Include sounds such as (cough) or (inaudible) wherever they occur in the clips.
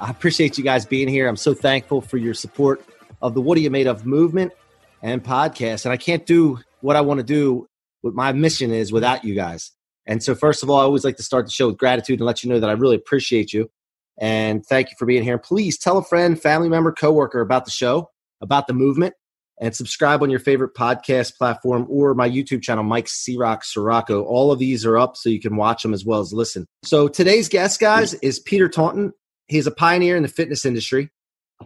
I appreciate you guys being here. I'm so thankful for your support of the What Are You Made Of movement and podcast. And I can't do what I want to do, what my mission is without you guys. And so, first of all, I always like to start the show with gratitude and let you know that I really appreciate you. And thank you for being here. Please tell a friend, family member, coworker about the show, about the movement, and subscribe on your favorite podcast platform or my YouTube channel, Mike C Roc Ciorrocco. All of these are up so you can watch them as well as listen. So today's guest, guys, is Peter Taunton. He's a pioneer in the fitness industry.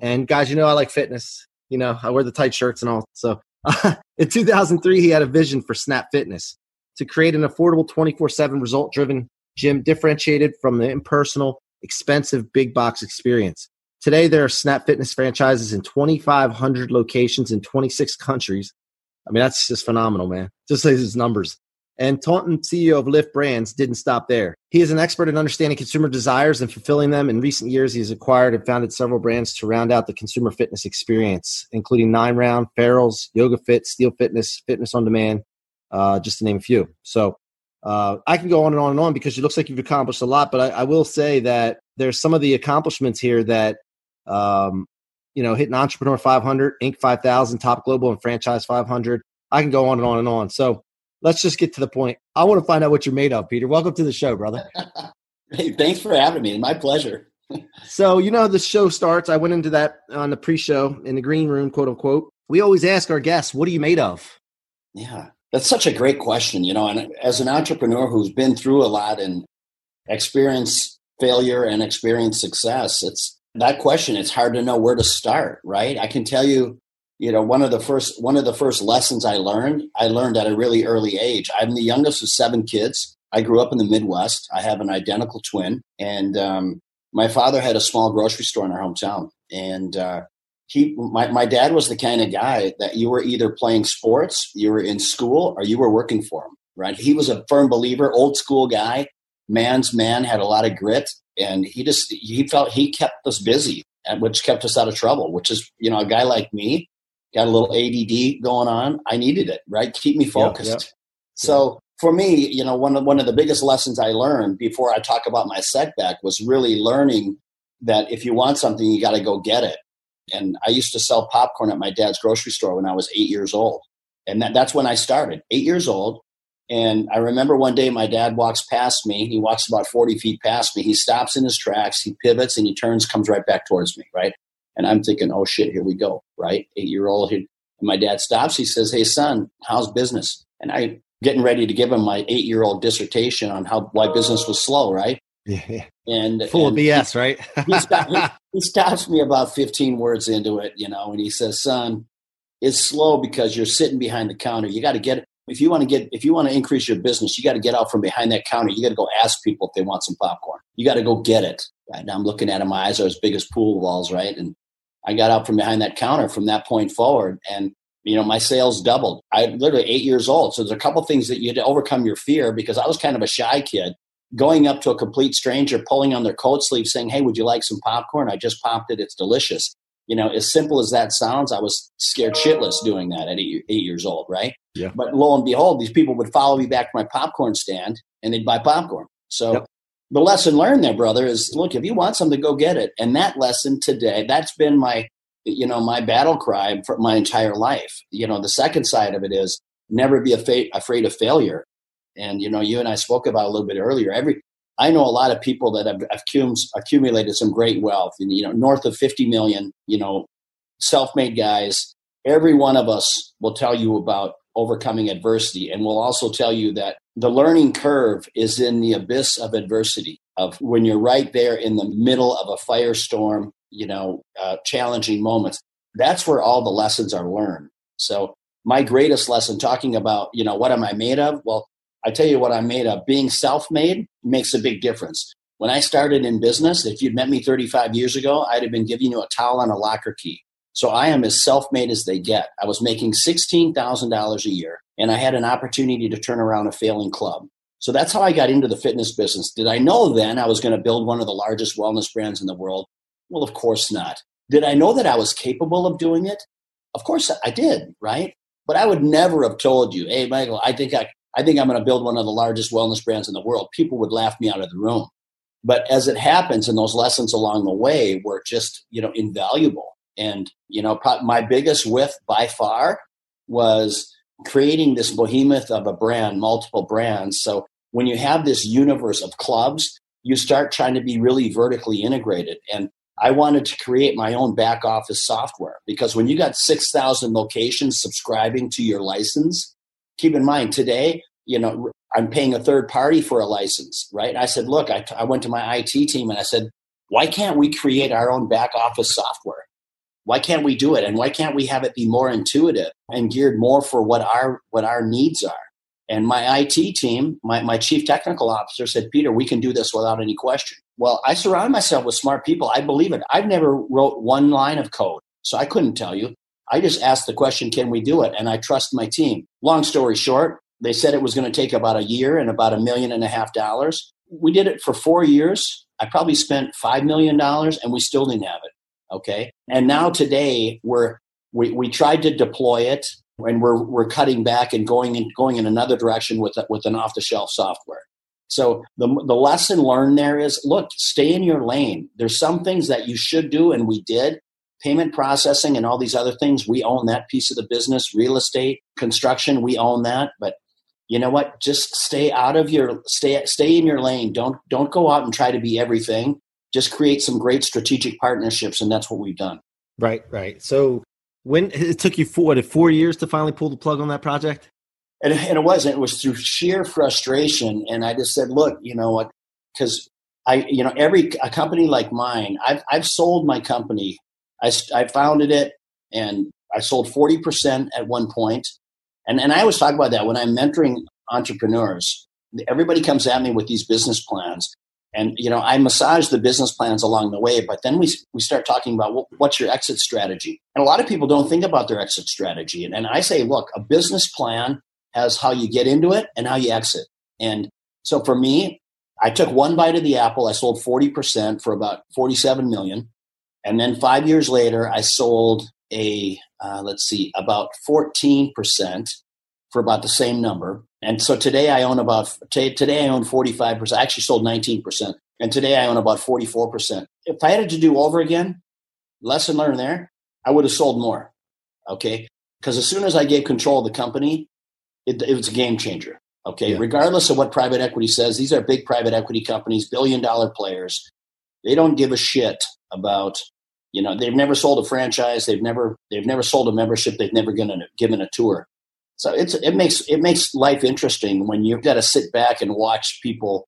And guys, you know I like fitness. You know, I wear the tight shirts and all. So uh, (laughs) in 2003, he had a vision for Snap Fitness to create an affordable 24 7 result driven gym differentiated from the impersonal, expensive big box experience. Today, there are Snap Fitness franchises in 2,500 locations in 26 countries. I mean, that's just phenomenal, man. Just his numbers. And Taunton, CEO of Lift Brands, didn't stop there. He is an expert in understanding consumer desires and fulfilling them. In recent years, he has acquired and founded several brands to round out the consumer fitness experience, including Nine Round, Farrell's, Yoga Fit, Steel Fitness, Fitness on Demand, uh, just to name a few. So uh, I can go on and on and on because it looks like you've accomplished a lot. But I, I will say that there's some of the accomplishments here that, um, you know, hitting Entrepreneur 500, Inc. 5000, Top Global and Franchise 500. I can go on and on and on. So let's just get to the point. I want to find out what you're made of, Peter. Welcome to the show, brother. (laughs) hey, thanks for having me. My pleasure. (laughs) so, you know, the show starts. I went into that on the pre show in the green room, quote unquote. We always ask our guests, what are you made of? Yeah, that's such a great question. You know, and as an entrepreneur who's been through a lot and experienced failure and experienced success, it's that question, it's hard to know where to start, right? I can tell you you know one of the first one of the first lessons i learned i learned at a really early age. I'm the youngest of seven kids. I grew up in the midwest. I have an identical twin. And um, my father had a small grocery store in our hometown. And uh, he my, my dad was the kind of guy that you were either playing sports you were in school or you were working for him right? He was a firm believer old school guy. Man's man had a lot of grit. And he just he felt he kept us busy which kept us out of trouble which is you know a guy like me got a little ADD going on. I needed it, right? Keep me focused. Yeah, yeah. So for me, you know, one of one of the biggest lessons I learned before I talk about my setback was really learning that if you want something, you got to go get it. And I used to sell popcorn at my dad's grocery store when I was eight years old, and that, that's when I started. Eight years old, and I remember one day my dad walks past me. He walks about 40 feet past me. He stops in his tracks. He pivots and he turns, comes right back towards me, right? And I'm thinking, oh shit, here we go, right? Eight year old. here, And my dad stops. He says, hey, son, how's business? And I getting ready to give him my eight year old dissertation on how why business was slow, right? Yeah. And full and of BS, he, right? he, stopped, he, (laughs) he stops me about 15 words into it, you know, and he says, son, it's slow because you're sitting behind the counter. You got to get if you want to get if you want to increase your business, you got to get out from behind that counter. You got to go ask people if they want some popcorn. You got to go get it. Right now, I'm looking at him. My eyes are as big as pool walls, right? And I got out from behind that counter from that point forward, and you know my sales doubled. I literally eight years old. So there's a couple things that you had to overcome your fear because I was kind of a shy kid. Going up to a complete stranger, pulling on their coat sleeve, saying, "Hey, would you like some popcorn? I just popped it. It's delicious." You know, as simple as that sounds, I was scared shitless doing that at eight, eight years old, right? Yeah. But lo and behold, these people would follow me back to my popcorn stand and they'd buy popcorn. So yep the lesson learned there, brother, is look, if you want something, go get it. And that lesson today, that's been my, you know, my battle cry for my entire life. You know, the second side of it is never be afraid, afraid of failure. And, you know, you and I spoke about a little bit earlier. Every, I know a lot of people that have accumulated some great wealth and, you know, north of 50 million, you know, self made guys. Every one of us will tell you about overcoming adversity. And we'll also tell you that the learning curve is in the abyss of adversity, of when you're right there in the middle of a firestorm, you know, uh, challenging moments. That's where all the lessons are learned. So, my greatest lesson talking about, you know, what am I made of? Well, I tell you what I'm made of. Being self made makes a big difference. When I started in business, if you'd met me 35 years ago, I'd have been giving you a towel and a locker key. So I am as self made as they get. I was making $16,000 a year and I had an opportunity to turn around a failing club. So that's how I got into the fitness business. Did I know then I was going to build one of the largest wellness brands in the world? Well, of course not. Did I know that I was capable of doing it? Of course I did, right? But I would never have told you, hey, Michael, I think I, I think I'm going to build one of the largest wellness brands in the world. People would laugh me out of the room. But as it happens, and those lessons along the way were just, you know, invaluable. And, you know, my biggest whiff by far was creating this behemoth of a brand, multiple brands. So when you have this universe of clubs, you start trying to be really vertically integrated. And I wanted to create my own back office software because when you got 6,000 locations subscribing to your license, keep in mind today, you know, I'm paying a third party for a license, right? And I said, look, I, t- I went to my IT team and I said, why can't we create our own back office software? Why can't we do it? And why can't we have it be more intuitive and geared more for what our what our needs are? And my IT team, my, my chief technical officer said, Peter, we can do this without any question. Well, I surround myself with smart people. I believe it. I've never wrote one line of code, so I couldn't tell you. I just asked the question, can we do it? And I trust my team. Long story short, they said it was going to take about a year and about a million and a half dollars. We did it for four years. I probably spent $5 million and we still didn't have it. Okay. And now today we're, we, we tried to deploy it and we're, we're cutting back and going in, going in another direction with, with an off the shelf software. So the, the lesson learned there is look, stay in your lane. There's some things that you should do, and we did. Payment processing and all these other things, we own that piece of the business. Real estate, construction, we own that. But you know what? Just stay out of your stay stay in your lane. Don't don't go out and try to be everything just create some great strategic partnerships, and that's what we've done. Right, right. So when it took you four, what, four years to finally pull the plug on that project? And, and it wasn't. It was through sheer frustration, and I just said, "Look, you know what? Because I, you know, every a company like mine, I've I've sold my company. I I founded it, and I sold forty percent at one point, and and I always talk about that when I'm mentoring entrepreneurs. Everybody comes at me with these business plans, and you know, I massage the business plans along the way, but then we we start talking about well, what's your exit strategy. And a lot of people don't think about their exit strategy. And, and I say, look, a business plan has how you get into it and how you exit. And so for me, I took one bite of the apple. I sold 40% for about 47 million. And then five years later, I sold a, uh, let's see, about 14% for about the same number. And so today I own about today I own 45%. I actually sold 19%. And today I own about 44%. If I had to do over again, lesson learned there, I would have sold more. Okay? Because as soon as I gave control of the company, it, it was a game changer. Okay? Yeah. Regardless of what private equity says, these are big private equity companies, billion dollar players. They don't give a shit about you know they've never sold a franchise they've never they've never sold a membership they've never given a, given a tour so it's it makes it makes life interesting when you've got to sit back and watch people,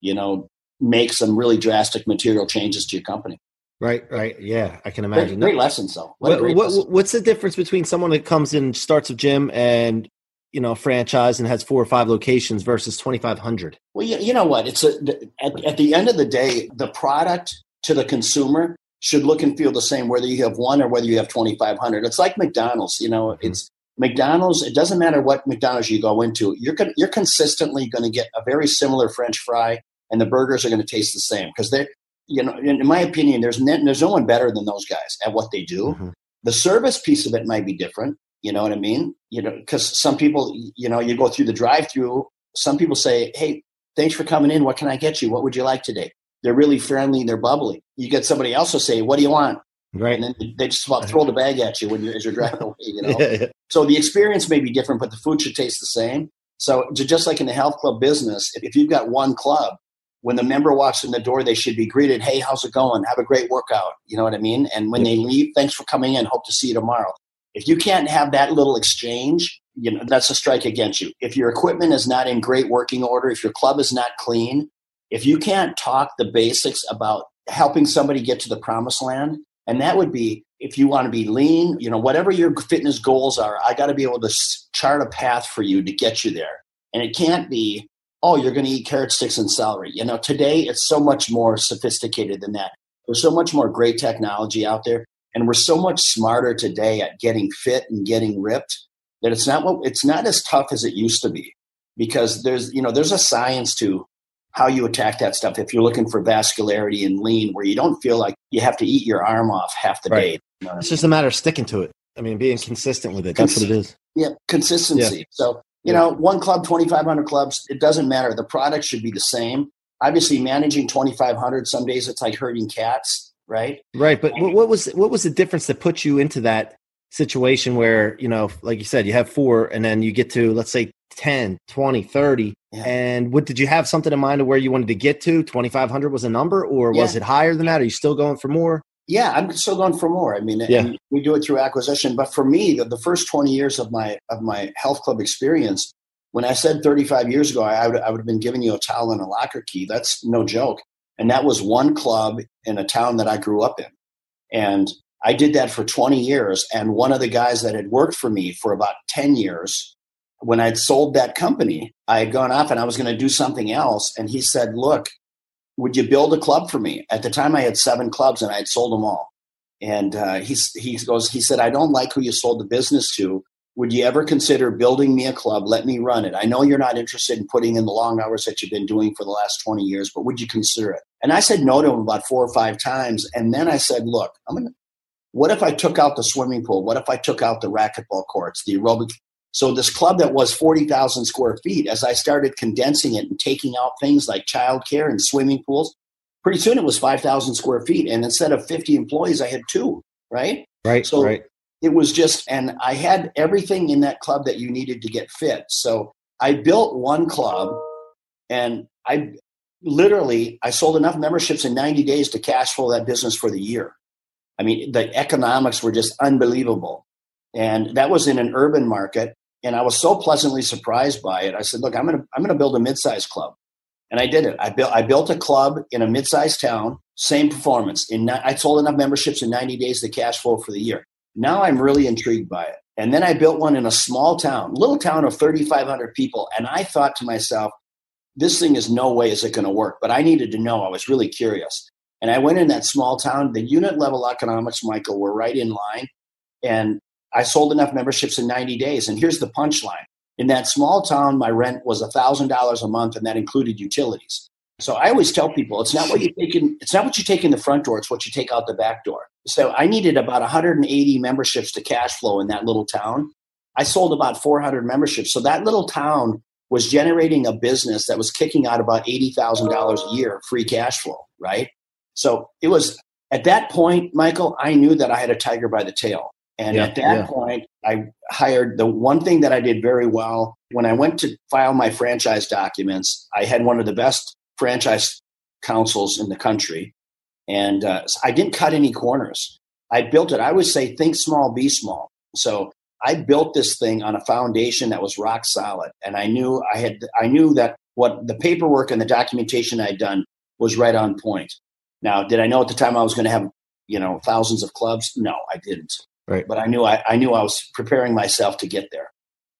you know, make some really drastic material changes to your company. Right, right. Yeah, I can imagine. Great, great lessons, though. What, what, lesson. What's the difference between someone that comes in, starts a gym, and you know, franchise and has four or five locations versus twenty five hundred? Well, you, you know what? It's a, at, at the end of the day, the product to the consumer should look and feel the same whether you have one or whether you have 2500 it's like mcdonald's you know mm-hmm. it's McDonald's, it doesn't matter what McDonald's you go into, you're con- you're consistently going to get a very similar French fry, and the burgers are going to taste the same because they're, you know, in, in, my opinion, there's ne- there's no one better than those guys at what they do. Mm-hmm. The service piece of it might be different. You know what I mean? You know, because some people, you know, you go through the drive-through. Some people say, "Hey, thanks for coming in. What can I get you? What would you like today?" They're really friendly. They're bubbly. You get somebody else to say, "What do you want?" Right. And then they just about throw the bag at you when you as you're driving away. You (laughs) know. yeah, yeah. So the experience may be different, but the food should taste the same. So just like in the health club business, if you've got one club, when the member walks in the door, they should be greeted, "Hey, how's it going? Have a great workout." You know what I mean? And when they leave, "Thanks for coming in. Hope to see you tomorrow." If you can't have that little exchange, you know that's a strike against you. If your equipment is not in great working order, if your club is not clean, if you can't talk the basics about helping somebody get to the promised land, and that would be if you want to be lean, you know, whatever your fitness goals are, I got to be able to chart a path for you to get you there. And it can't be, oh, you're going to eat carrot sticks and celery. You know, today it's so much more sophisticated than that. There's so much more great technology out there. And we're so much smarter today at getting fit and getting ripped that it's not what it's not as tough as it used to be because there's you know there's a science to how you attack that stuff if you're looking for vascularity and lean where you don't feel like you have to eat your arm off half the right. day you know it's I mean? just a matter of sticking to it i mean being consistent with it that's what it is yeah consistency yeah. so you yeah. know one club 2500 clubs it doesn't matter the product should be the same obviously managing 2500 some days it's like herding cats right right but what was what was the difference that put you into that situation where you know like you said you have four and then you get to let's say 10 20 30 yeah. and what did you have something in mind of where you wanted to get to? 2500 was a number or yeah. was it higher than that? Are you still going for more? Yeah i'm still going for more. I mean yeah. we do it through acquisition. But for me the, the, first 20 years of my of my health club experience when i said 35 years ago I would, I would have been giving you a towel and a locker key. That's no joke. And that was one club in a town that i grew up in. And I did that for 20 years. And one of the guys that had worked for me for about 10 years, when I'd sold that company, I had gone off and I was going to do something else. And he said, Look, would you build a club for me? At the time, I had seven clubs and I had sold them all. And uh, he, he goes, he said, I don't like who you sold the business to. Would you ever consider building me a club? Let me run it. I know you're not interested in putting in the long hours that you've been doing for the last 20 years, but would you consider it? And I said no to him about four or five times. And then I said, look, I'm going to what if I took out the swimming pool? What if I took out the racquetball courts, the aerobic? So this club that was 40,000 square feet, as I started condensing it and taking out things like childcare and swimming pools, pretty soon it was 5,000 square feet. And instead of 50 employees, I had two, right? Right. So right. it was just, and I had everything in that club that you needed to get fit. So I built one club and I literally, I sold enough memberships in 90 days to cash flow that business for the year. I mean, the economics were just unbelievable. And that was in an urban market. And I was so pleasantly surprised by it. I said, look, I'm going to, I'm going to build a mid-sized club. And I did it. I built, I built a club in a mid-sized town, same performance. In, I sold enough memberships in 90 days to cash flow for the year. Now I'm really intrigued by it. And then I built one in a small town, little town of 3,500 people. And I thought to myself, this thing is no way is it going to work. But I needed to know. I was really curious. And I went in that small town. The unit level economics, Michael, were right in line. And I sold enough memberships in 90 days. And here's the punchline. In that small town, my rent was $1,000 a month, and that included utilities. So I always tell people it's not what you take in, it's not what you take in the front door, it's what you take out the back door. So I needed about 180 memberships to cash flow in that little town. I sold about 400 memberships. So that little town was generating a business that was kicking out about $80,000 a year free cash flow, right? So it was at that point, Michael, I knew that I had a tiger by the tail. And yeah, at that yeah. point, I hired the one thing that I did very well when I went to file my franchise documents. I had one of the best franchise counsels in the country, and uh, I didn't cut any corners. I built it. I would say, think small, be small. So I built this thing on a foundation that was rock solid, and I knew I had. I knew that what the paperwork and the documentation I'd done was right on point. Now, did I know at the time I was going to have, you know, thousands of clubs? No, I didn't. Right. But I knew I, I knew I was preparing myself to get there.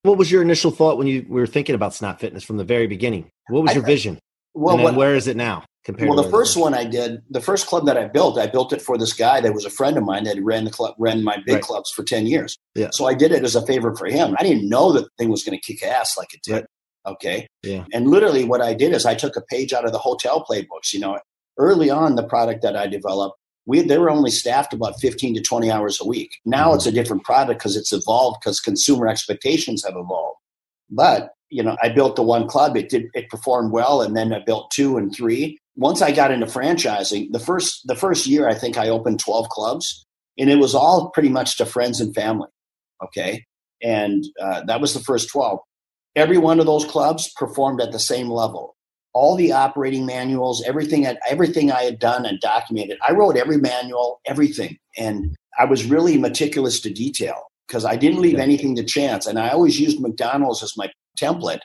What was your initial thought when you were thinking about Snap Fitness from the very beginning? What was your I, vision? Well, and what, where is it now? Compared well, the first one I did, the first club that I built, I built it for this guy that was a friend of mine that ran the club, ran my big right. clubs for ten years. Yeah. So I did it as a favor for him. I didn't know that the thing was going to kick ass like it did. Right. Okay. Yeah. And literally, what I did is I took a page out of the hotel playbooks. You know, early on the product that I developed, we they were only staffed about 15 to 20 hours a week. Now it's a different product because it's evolved because consumer expectations have evolved. But you know, I built the one club. It did it performed well, and then I built two and three. Once I got into franchising, the first the first year I think I opened 12 clubs, and it was all pretty much to friends and family. Okay, and uh, that was the first 12. Every one of those clubs performed at the same level all the operating manuals, everything everything I had done and documented. I wrote every manual, everything, and I was really meticulous to detail. because I didn't leave anything to chance. And I always used McDonald's as my template,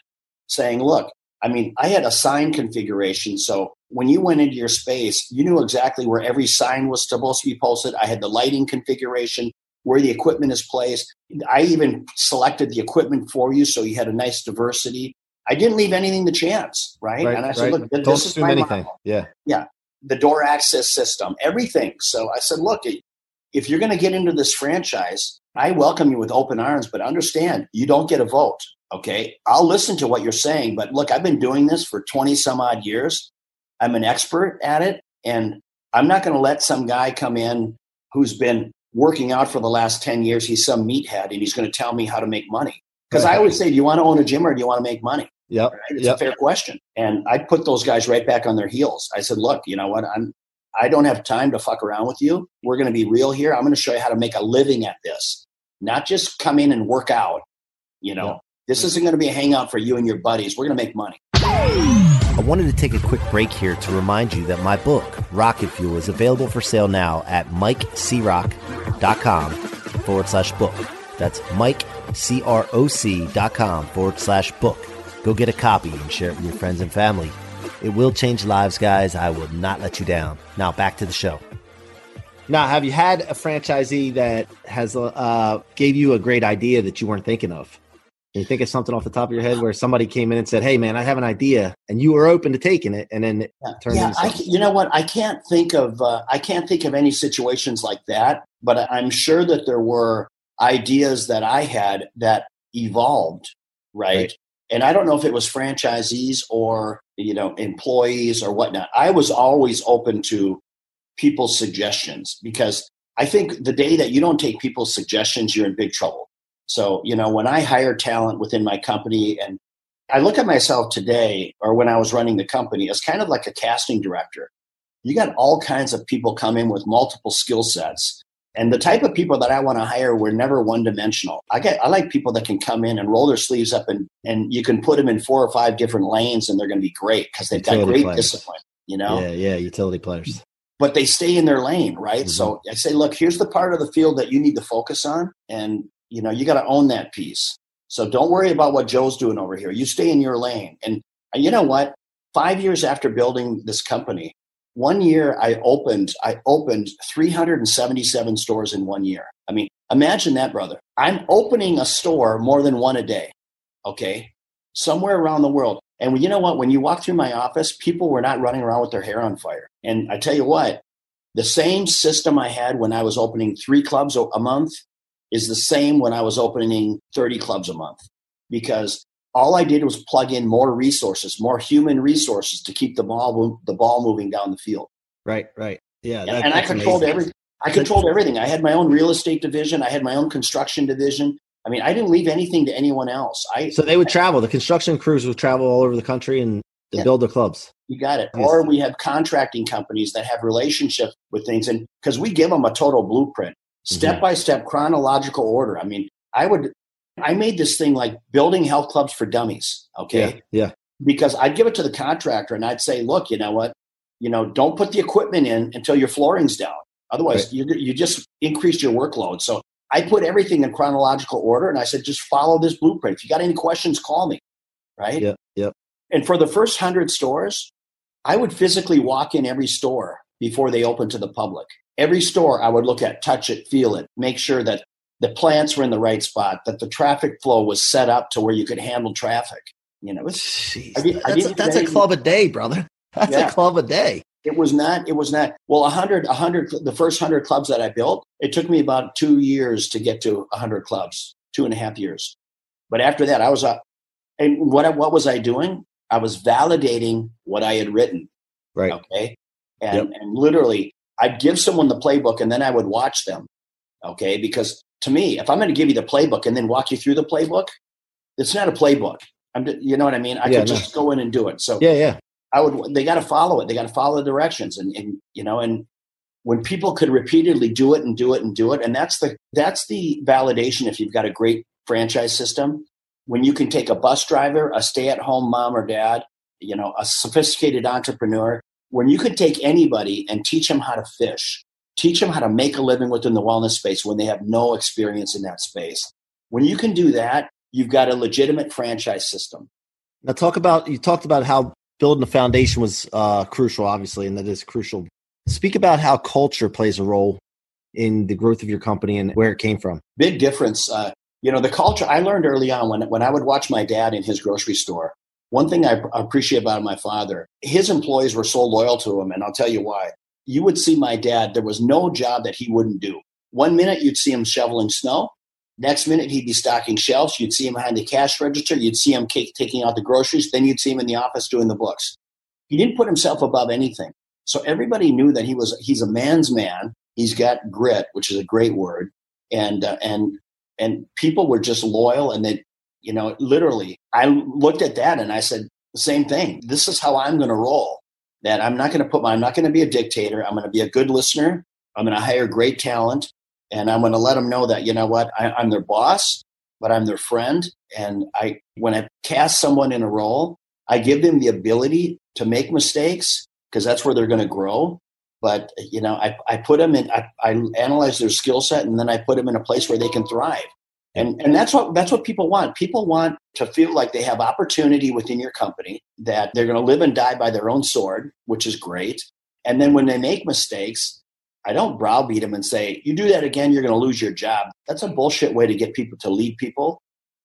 saying, look, I mean, I had a sign configuration. So when you went into your space, you knew exactly where every sign was supposed to be posted. I had the lighting configuration, where the equipment is placed. I even selected the equipment for you so you had a nice diversity. I didn't leave anything to chance, right? Right, and I said, right. look, th- Don't this is my anything. model Yeah. the door access system, everything. So I said, look, if you're going to get into this franchise, I welcome you with open arms, but understand you don't get a vote. Okay. I'll listen to what you're saying, but look, I've been doing this for 20 some odd years. I'm an expert at it. And I'm not going to let some guy come in who's been working out for the last 10 years. He's some meathead and he's going to tell me how to make money. Because I always say, do you want to own a gym or do you want to make money? Yep. Right? It's Yep. a fair question. And I put those guys right back on their heels. I said, look, you know what? I'm I don't have time to fuck around with you. We're going to be real here. I'm going to show you how to make a living at this, not just come in and work out. You know, Yeah. this isn't going to be a hangout for you and your buddies. We're going to make money. I wanted to take a quick break here to remind you that my book, Rocket Fuel, is available for sale now at mikecroc.com forward slash book. That's mikecroc.com forward slash book. Go get a copy and share it with your friends and family. It will change lives, guys. I will not let you down. Now, back to the show. Now, have you had a franchisee that has uh, gave you a great idea that you weren't thinking of? Can you think of something off the top of your head where somebody came in and said, "Hey, man, I have an idea," and you were open to taking it, and then it Yeah, turned yeah into I, you know what? I can't think of uh, I can't think of any situations like that. But I- I'm sure that there were ideas that I had that evolved, right? Right. And I don't know if it was franchisees or you know employees or whatnot. I was always open to people's suggestions because I think the day that you don't take people's suggestions, you're in big trouble. So you know when I hire talent within my company and I look at myself today, or when I was running the company, as kind of like a casting director. You got all kinds of people come in with multiple skill sets. And the type of people that I want to hire were never one dimensional. I get I like people that can come in and roll their sleeves up and and you can put them in four or five different lanes and they're going to be great because they've got great players. discipline, you know Yeah, yeah, utility players. but they stay in their lane, right? Mhm. So I say, look, here's the part of the field that you need to focus on, and you know you got to own that piece. So don't worry about what Joe's doing over here. You stay in your lane. And uh, you know what? Five years after building this company, one year I opened I opened 377 stores in one year. I mean, imagine that, brother. I'm opening a store more than one a day. Okay, somewhere around the world. And you know what? When you walk through my office, people were not running around with their hair on fire. And I tell you what, the same system I had when I was opening three clubs a month is the same when I was opening 30 clubs a month because all I did was plug in more resources, more human resources to keep the ball the ball moving down the field. Right, right. Yeah, And, that- and I controlled amazing. everything. I controlled everything. I had my own real estate division. I had my own construction division. I mean, I didn't leave anything to anyone else. I So they would travel. The construction crews would travel all over the country and to Yeah. build the clubs. You got it. Yes. Or we have contracting companies that have relationships with things, and because we give them a total blueprint, Mm-hmm. step by step, chronological order. I mean, I would, I made this thing like building health clubs for dummies. Okay, Yeah, yeah. because I'd give it to the contractor and I'd say, look, you know what, you know, don't put the equipment in until your flooring's down. Otherwise, Right. you you just increased your workload. So I put everything in chronological order, and I said, just follow this blueprint. If you got any questions, call me. Right. Yep, yep. And for the first hundred stores, I would physically walk in every store before they opened to the public. Every store I would look at, touch it, feel it, make sure that the plants were in the right spot, that the traffic flow was set up to where you could handle traffic. You know, Jeez, I that's, a, that's a club a day, brother. (laughs) That's Yeah. a club a day. it was not, it was not, well, a hundred, a hundred, the first hundred clubs that I built, it took me about two years to get to a hundred clubs, two and a half years. But after that, I was up. And what, what was I doing? I was validating what I had written. Right. Okay. And, Yep. and literally, I'd give someone the playbook and then I would watch them. Okay. Because to me, if I'm going to give you the playbook and then walk you through the playbook, it's not a playbook. I'm, you know what I mean? I Yeah, could no. just go in and do it. So Yeah, yeah. I would, they got to follow it. They got to follow the directions. And, and, you know, and when people could repeatedly do it and do it and do it, and that's the, that's the validation if you've got a great franchise system, when you can take a bus driver, a stay at home mom or dad, you know, a sophisticated entrepreneur, when you could take anybody and teach them how to fish teach them how to make a living within the wellness space when they have no experience in that space. When you can do that, you've got a legitimate franchise system. Now, talk about you talked about how building a foundation was uh, crucial, obviously, and that is crucial. Speak about how culture plays a role in the growth of your company and where it came from. Big difference. Uh, you know, the culture I learned early on when, when I would watch my dad in his grocery store. One thing I appreciate about my father, his employees were so loyal to him, and I'll tell you why. You would see my dad, there was no job that he wouldn't do. One minute you'd see him shoveling snow. Next minute he'd be stocking shelves. You'd see him behind the cash register. You'd see him taking out the groceries. Then you'd see him in the office doing the books. He didn't put himself above anything. So everybody knew that he was he's a man's man. He's got grit, which is a great word, and uh, and and people were just loyal and they, you know, literally. I looked at that and I said the same thing. This is how I'm going to roll. That I'm not going to put my, I'm not going to be a dictator. I'm going to be a good listener. I'm going to hire great talent, and I'm going to let them know that you know what I, I'm their boss, but I'm their friend. And I, when I cast someone in a role, I give them the ability to make mistakes because that's where they're going to grow. But you know, I, I put them in. I, I analyze their skill set, and then I put them in a place where they can thrive. And and that's what that's what people want. People want to feel like they have opportunity within your company, that they're going to live and die by their own sword, which is great. And then when they make mistakes, I don't browbeat them and say, "You do that again, you're going to lose your job." That's a bullshit way to get people to lead people.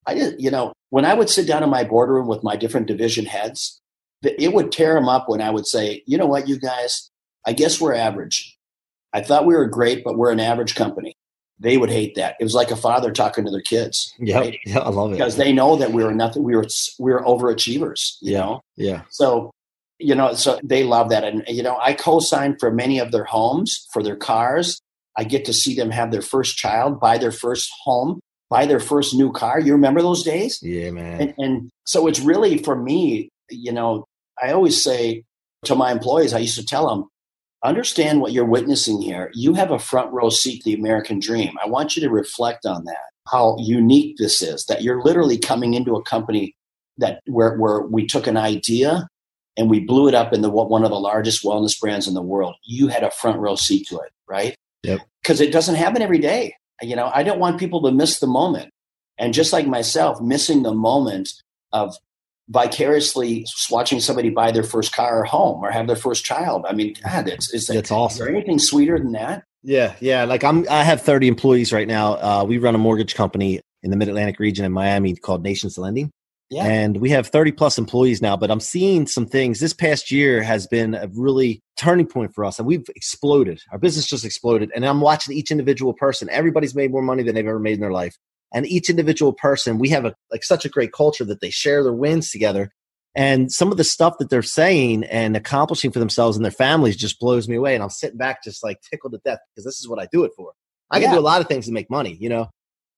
I just, you know, when I would sit down in my boardroom with my different division heads, it would tear them up when I would say, you know what, you guys, I guess we're average. I thought we were great, but we're an average company. They would hate that. It was like a father talking to their kids. Yeah, right? (laughs) yeah I love it because they know that we were nothing. We were we were overachievers. You yeah, know. Yeah. So you know, so they love that, and you know, I co-sign for many of their homes, for their cars. I get to see them have their first child, buy their first home, buy their first new car. You remember those days? Yeah, man. And, and so it's really for me you know, I always say to my employees, I used to tell them, understand what you're witnessing here. You have a front row seat to the American dream. I want you to reflect on that, how unique this is, that you're literally coming into a company that where, where we took an idea and we blew it up in the one of the largest wellness brands in the world. You had a front row seat to it, right? Yep. Because it doesn't happen every day. You know, I don't want people to miss the moment. And just like myself, missing the moment of vicariously watching somebody buy their first car or home or have their first child. I mean, God, it's, that, that's awesome. Is there anything sweeter than that? Yeah, yeah. Like I'm, I have 30 employees right now. Uh, we run a mortgage company in the Mid Atlantic region in Miami called Nations Lending. Yeah. And we have 30 plus employees now, but I'm seeing some things. This past year has been a really turning point for us, and we've exploded. Our business just exploded. And I'm watching each individual person. Everybody's made more money than they've ever made in their life and each individual person we have a like such a great culture that they share their wins together. And some of the stuff that they're saying and accomplishing for themselves and their families just blows me away and i'm sitting back just like tickled to death because this is what i do it for. I can do a lot of things to make money you know?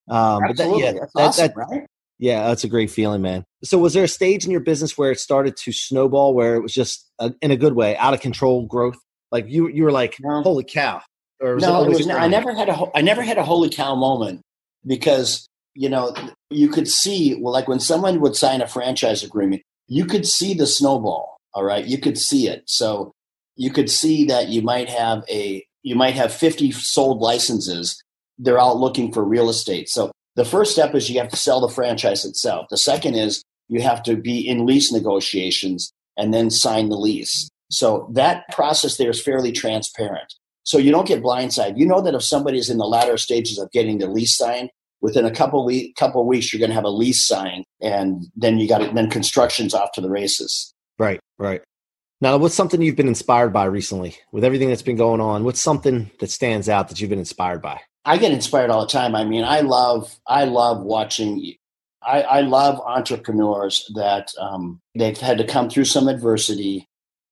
Um, but that, yeah that's that, awesome, that, right? yeah that's a great feeling man. So was there a stage in your business where it started to snowball where it was just a, in a good way out of control growth? Like you you were like no. holy cow or no, it was, I never had a I never had a holy cow moment because you know you could see well like when someone would sign a franchise agreement you could see the snowball all right? You could see it. So you could see that you might have a you might have 50 sold licenses. They're out looking for real estate. So the first step is you have to sell the franchise itself. The second is you have to be in lease negotiations and then sign the lease. So that process there is fairly transparent so you don't get blindsided. You know that if somebody is in the latter stages of getting the lease signed, within a couple week, couple weeks, you're going to have a lease signed, and then you got it. Then construction's off to the races. Right, right. Now, what's something you've been inspired by recently with everything that's been going on? What's something that stands out that you've been inspired by? I get inspired all the time. I mean, I love, I love watching. I, I love entrepreneurs that um, they've had to come through some adversity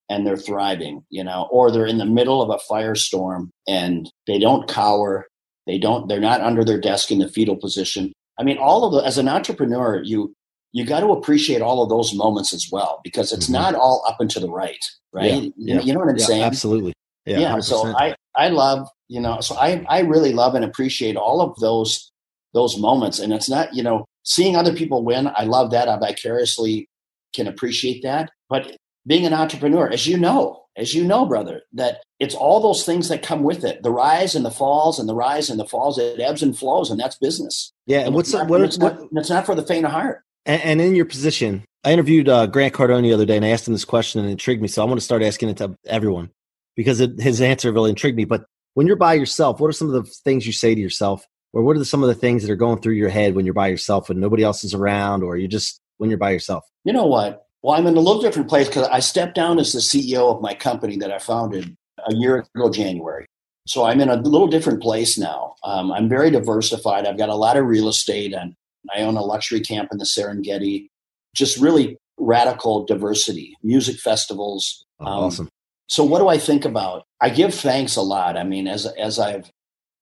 and they're thriving, you know, or they're in the middle of a firestorm and they don't cower. They don't, they're not under their desk in the fetal position. I mean, all of the, as an entrepreneur, you, you got to appreciate all of those moments as well because it's mm-hmm. not all up and to the right, right? Yeah, yeah. You know what I'm yeah, saying? Absolutely. Yeah. yeah so I, I love, you know, so I, I really love and appreciate all of those, those moments. And it's not, you know, seeing other people win. I love that. I vicariously can appreciate that. But being an entrepreneur, as you know, as you know, brother, that it's all those things that come with it the rise and the falls and the rise and the falls. It ebbs and flows, and that's business. Yeah. And what's not, what, it's, what, not, it's not for the faint of heart. and, and in your position, I interviewed uh, Grant Cardone the other day and I asked him this question and it intrigued me. So I want to start asking it to everyone because it, his answer really intrigued me. But when you're by yourself, what are some of the things you say to yourself? Or what are the, some of the things that are going through your head when you're by yourself and nobody else is around or you just when you're by yourself? You know what? Well, I'm in a little different place because I stepped down as the CEO of my company that I founded a year ago, January. So I'm in a little different place now. Um, I'm very diversified. I've got a lot of real estate and I own a luxury camp in the Serengeti. Just really radical diversity, music festivals. Oh, Um, awesome. So what do I think about? I give thanks a lot. I mean, as as I've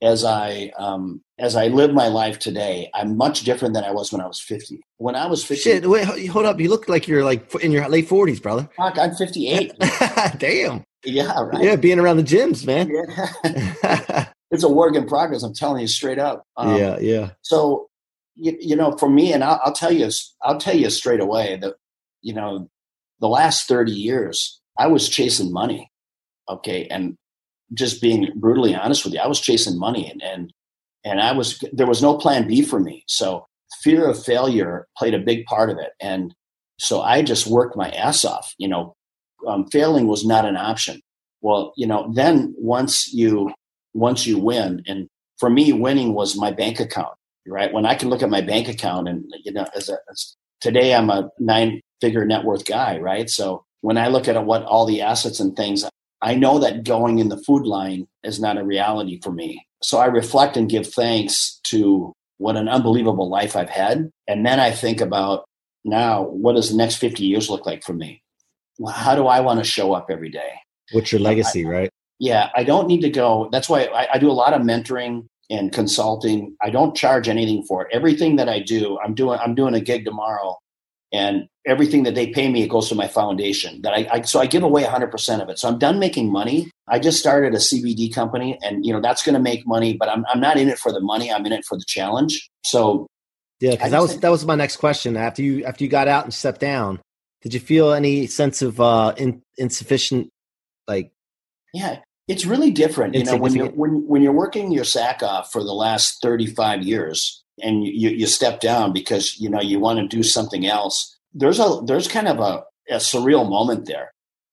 as I um, as I live my life today, I'm much different than I was when I was 50. When I was 50, Shit, wait, hold up. You look like you're like in your late 40s, brother. fuck, I'm 58. (laughs) Damn. yeah, right. Yeah, being around the gyms, man. Yeah. (laughs) it's a work in progress. I'm telling you straight up. Um, yeah, yeah. So, you, you know, for me, and I'll, I'll tell you, I'll tell you straight away that, you know, the last 30 years, I was chasing money. Okay. And just being brutally honest with you, I was chasing money and, and, and I was, there was no plan B for me. So fear of failure played a big part of it. And so I just worked my ass off, you know, um, failing was not an option. Well, you know, then once you, once you win, and for me, winning was my bank account, right? When I can look at my bank account and, you know, as, a, as today I'm a nine figure net worth guy, right? So when I look at what all the assets and things, I know that going in the food line is not a reality for me. So I reflect and give thanks to what an unbelievable life I've had. And then I think about now, what does the next 50 years look like for me? How do I want to show up every day? What's your legacy, right? Yeah, I don't need to go. That's why I, I do a lot of mentoring and consulting. I don't charge anything for it. Everything that I do, I'm doing. I'm doing a gig tomorrow, and everything that they pay me, it goes to my foundation. That I, I so I give away 100 percent of it. So I'm done making money. I just started a CBD company, and you know that's going to make money. But I'm I'm not in it for the money. I'm in it for the challenge. So Yeah, because that was think- that was my next question. After you after you got out and stepped down, did you feel any sense of uh in, insufficient like Yeah, it's really different. You know, when you're when when you're working your sack off for the last 35 years and you you step down because you know you want to do something else. There's a there's kind of a, a surreal moment there.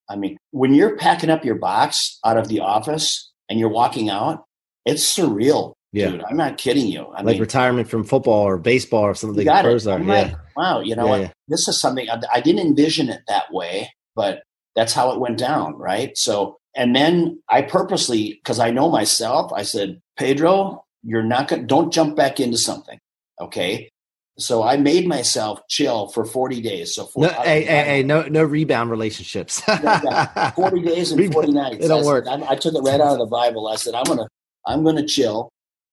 I mean, when you're packing up your box out of the office and you're walking out, it's surreal, yeah, dude. I'm not kidding you. I like mean, retirement from football or baseball or something got the it. are. I'm Yeah. like, wow, you know Yeah, what? yeah. This is something I, I didn't envision it that way, but that's how it went down, right? So, and then I purposely, because I know myself, I said, Pedro, you're not going to, don't jump back into something. Okay. So I made myself chill for 40 days. So, for, No, hey, hey, hey, no, no rebound relationships. yeah. 40 days and (laughs) 40 nights. It don't I said- work. I, I took it right out of the Bible. I said, I'm going to, I'm going to chill.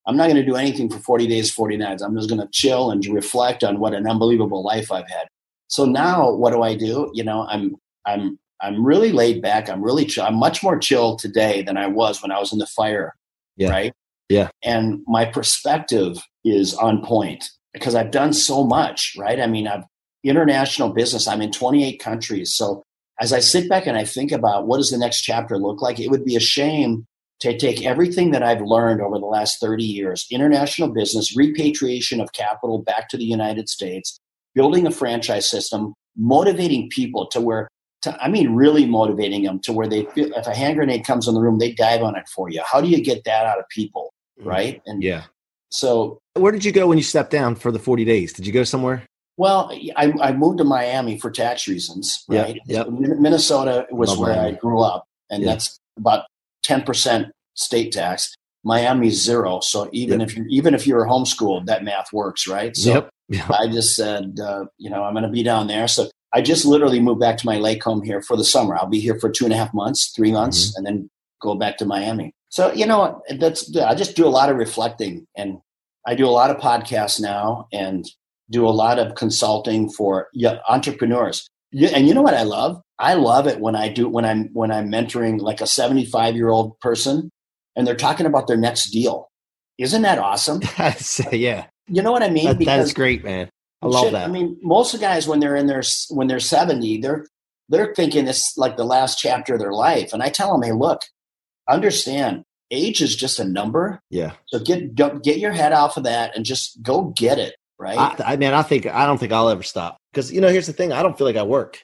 I'm not going to do anything for 40 days, 40 nights. I'm just going to chill and reflect on what an unbelievable life I've had. So now what do I do? You know, I'm, I'm, I'm really laid back. I'm really chill. I'm much more chill today than I was when I was in the fire. Yeah. Right. Yeah. And my perspective is on point because I've done so much, right? I mean, I've international business. I'm in 28 countries. So as I sit back and I think about what does the next chapter look like, it would be a shame to take everything that I've learned over the last 30 years, international business, repatriation of capital back to the United States, building a franchise system, motivating people to where to, I mean, really motivating them to where they feel if a hand grenade comes in the room, they dive on it for you. How do you get that out of people? Right. And yeah. so Where did you go when you stepped down for the 40 days? Did you go somewhere? Well, I, I moved to Miami for tax reasons, right? yep. Min- Minnesota was Love where Miami. I grew up, and Yeah. that's about ten percent state tax. Miami's zero, so even Yep. if you even if you're homeschooled, that math works, right? So yep. Yep. I just said, uh, you know, I'm going to be down there. So I just literally moved back to my lake home here for the summer. I'll be here for two and a half months, three months, Mm-hmm. and then go back to Miami. So you know, that's I just do a lot of reflecting, and I do a lot of podcasts now, and do a lot of consulting for entrepreneurs. And you know what I love? I love it when I do when I'm when I'm mentoring like a 75 year old person, and they're talking about their next deal. Isn't that awesome? (laughs) yeah. You know what I mean? That, that is great, man. I love Shit, that. I mean, most of the guys when they're in their when they're seventy, they're they're thinking it's like the last chapter of their life. And I tell them, hey, look, understand age is just a number. Yeah. So get get your head off of that and just go get it. Right. I, I mean, I think I don't think I'll ever stop because you know here's the thing: I don't feel like I work.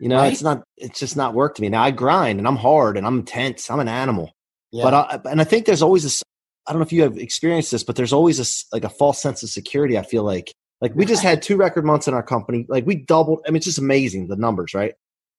You know, Right. it's not. It's just not work to me. Now I grind and I'm hard and I'm intense. I'm an animal. Yeah. But I, and I think there's always this. I don't know if you have experienced this, but there's always this like a false sense of security. I feel like like we just had two record months in our company. Like we doubled. I mean, it's just amazing the numbers, right?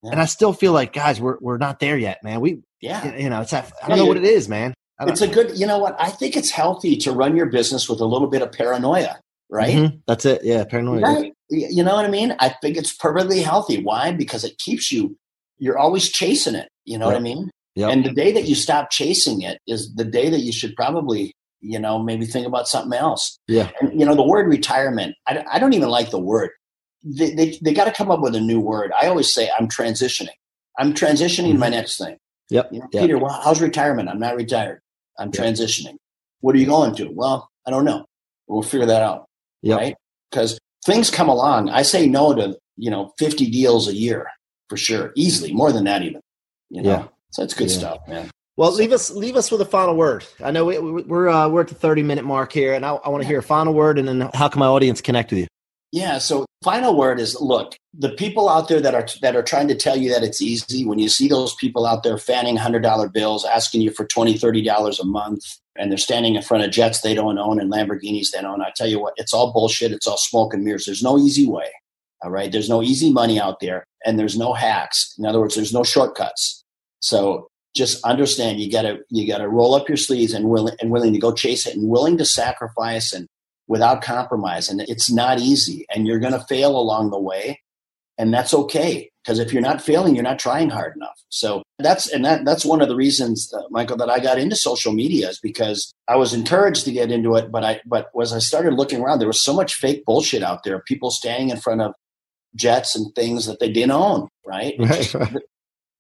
Yeah. And I still feel like guys, we're we're not there yet, man. We yeah. you know it's that, I don't know what it is, man. It's a good, you know what? I think it's healthy to run your business with a little bit of paranoia, right? Mhm. That's it. Yeah, paranoia. Right. You know what I mean? I think it's perfectly healthy. Why? Because it keeps you, you're always chasing it. You know what I mean? Yep. And the day that you stop chasing it is the day that you should probably, you know, maybe think about something else. Yeah. And, you know, the word retirement, I, I don't even like the word. They, they, they got to come up with a new word. I always say, I'm transitioning. I'm transitioning to my next thing. Yep. You know, Yep. Peter, well, how's retirement? I'm not retired. I'm Yep. transitioning. What are you going to? Well, I don't know. We'll figure that out Yep. right? Because things come along. I say no to you know fifty deals a year for sure, easily more than that even. You know, Yeah. so it's good Yeah. stuff, man. Well, leave us leave us with a final word. I know we, we- we're uh, we're at the thirty minute mark here, and I, I want to hear a final word, and then how can my audience connect with you? Yeah. So final word is look the people out there that are that are trying to tell you that it's easy. When you see those people out there fanning hundred dollar bills, asking you for twenty, thirty dollars a month, and they're standing in front of jets they don't own and Lamborghinis they don't own. I tell you what, it's all bullshit. It's all smoke and mirrors. There's no easy way. All right. There's no easy money out there, and there's no hacks. In other words, there's no shortcuts. So just understand you gotta you gotta roll up your sleeves and willing and willing to go chase it and willing to sacrifice and without compromise. And it's not easy, and you're gonna fail along the way, and that's okay. Because if you're not failing, you're not trying hard enough. So that's and that that's one of the reasons, uh, Michael, that I got into social media is because I was encouraged to get into it, but I but as I started looking around, there was so much fake bullshit out there. People standing in front of jets and things that they didn't own, right? Right, Just right.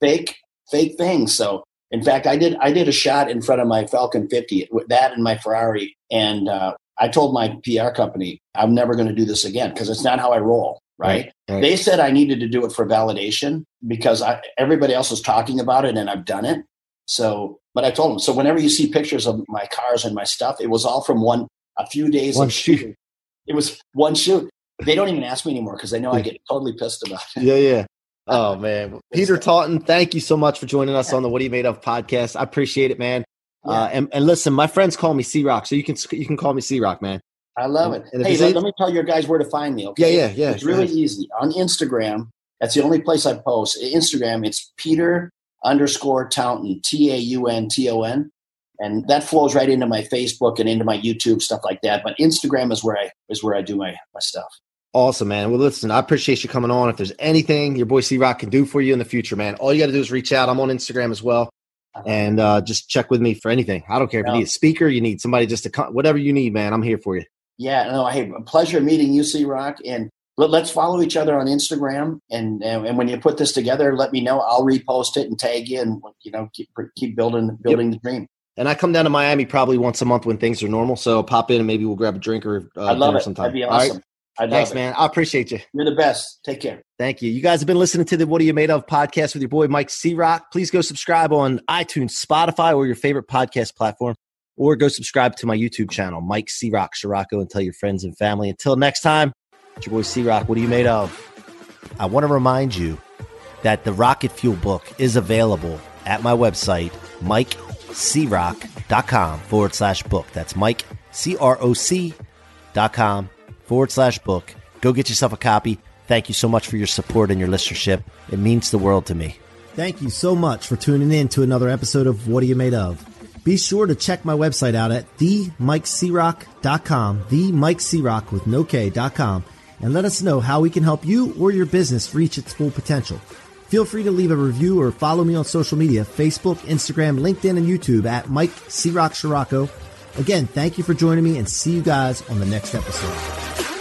Fake fake things. So in fact, I did I did a shot in front of my Falcon 50, with that and my Ferrari, and uh, I told my PR company I'm never going to do this again because it's not how I roll. Right? Right. They said I needed to do it for validation because I, everybody else was talking about it and I've done it. So, but I told them. So whenever you see pictures of my cars and my stuff, it was all from one a few days One of shoot. shooting. It was one shoot. They don't even ask me anymore because they know I get totally pissed about it. Yeah, yeah. (laughs) Oh man, Peter uh, Taunton, thank you so much for joining us on the What Are You Made Of podcast. I appreciate it, man. Uh, and, and listen, my friends call me C-Roc, so you can you can call me C-Roc, man. I love it. And Hey, let, let me tell your guys where to find me. Okay. Yeah, yeah, yeah, It's really easy on Instagram. That's the only place I post. Instagram, it's Peter underscore Taunton, T A U N T O N, and that flows right into my Facebook and into my YouTube stuff like that. But Instagram is where I is where I do my my stuff. Awesome, man. Well, listen, I appreciate you coming on. If there's anything your boy C-Roc can do for you in the future, man, all you got to do is reach out. I'm on Instagram as well, and uh, just check with me for anything. I don't care if you need a speaker, you need somebody just to come, whatever you need, man. I'm here for you. Yeah, no, hey, a pleasure meeting you, C-Roc, and let, let's follow each other on Instagram. And, and and when you put this together, let me know. I'll repost it and tag you, and you know, keep keep building building the dream. And I come down to Miami probably once a month when things are normal. So pop in and maybe we'll grab a drink or uh, I'd love dinner it. sometime. That'd be right? I'd Thanks, it. man. I appreciate you. You're the best. Take care. Thank you. You guys have been listening to the What Are You Made Of podcast with your boy Mike C-Roc. Please go subscribe on iTunes, Spotify, or your favorite podcast platform, or go subscribe to my YouTube channel, Mike C Rock Ciorrocco, and tell your friends and family. Until next time, it's your boy C-Roc. What are you made of? I want to remind you that the Rocket Fuel book is available at my website, mikecroc.com forward slash book. That's Mike, C R O C dot com forward slash book. Go get yourself a copy. Thank you so much for your support and your listenership. It means the world to me. Thank you so much for tuning in to another episode of What Are You Made Of? Be sure to check my website out at themikecroc.com, themikecroc with no K.com, and let us know how we can help you or your business reach its full potential. Feel free to leave a review or follow me on social media Facebook, Instagram, LinkedIn, and YouTube at Mike C. Rock Ciorrocco. Again, thank you for joining me and see you guys on the next episode.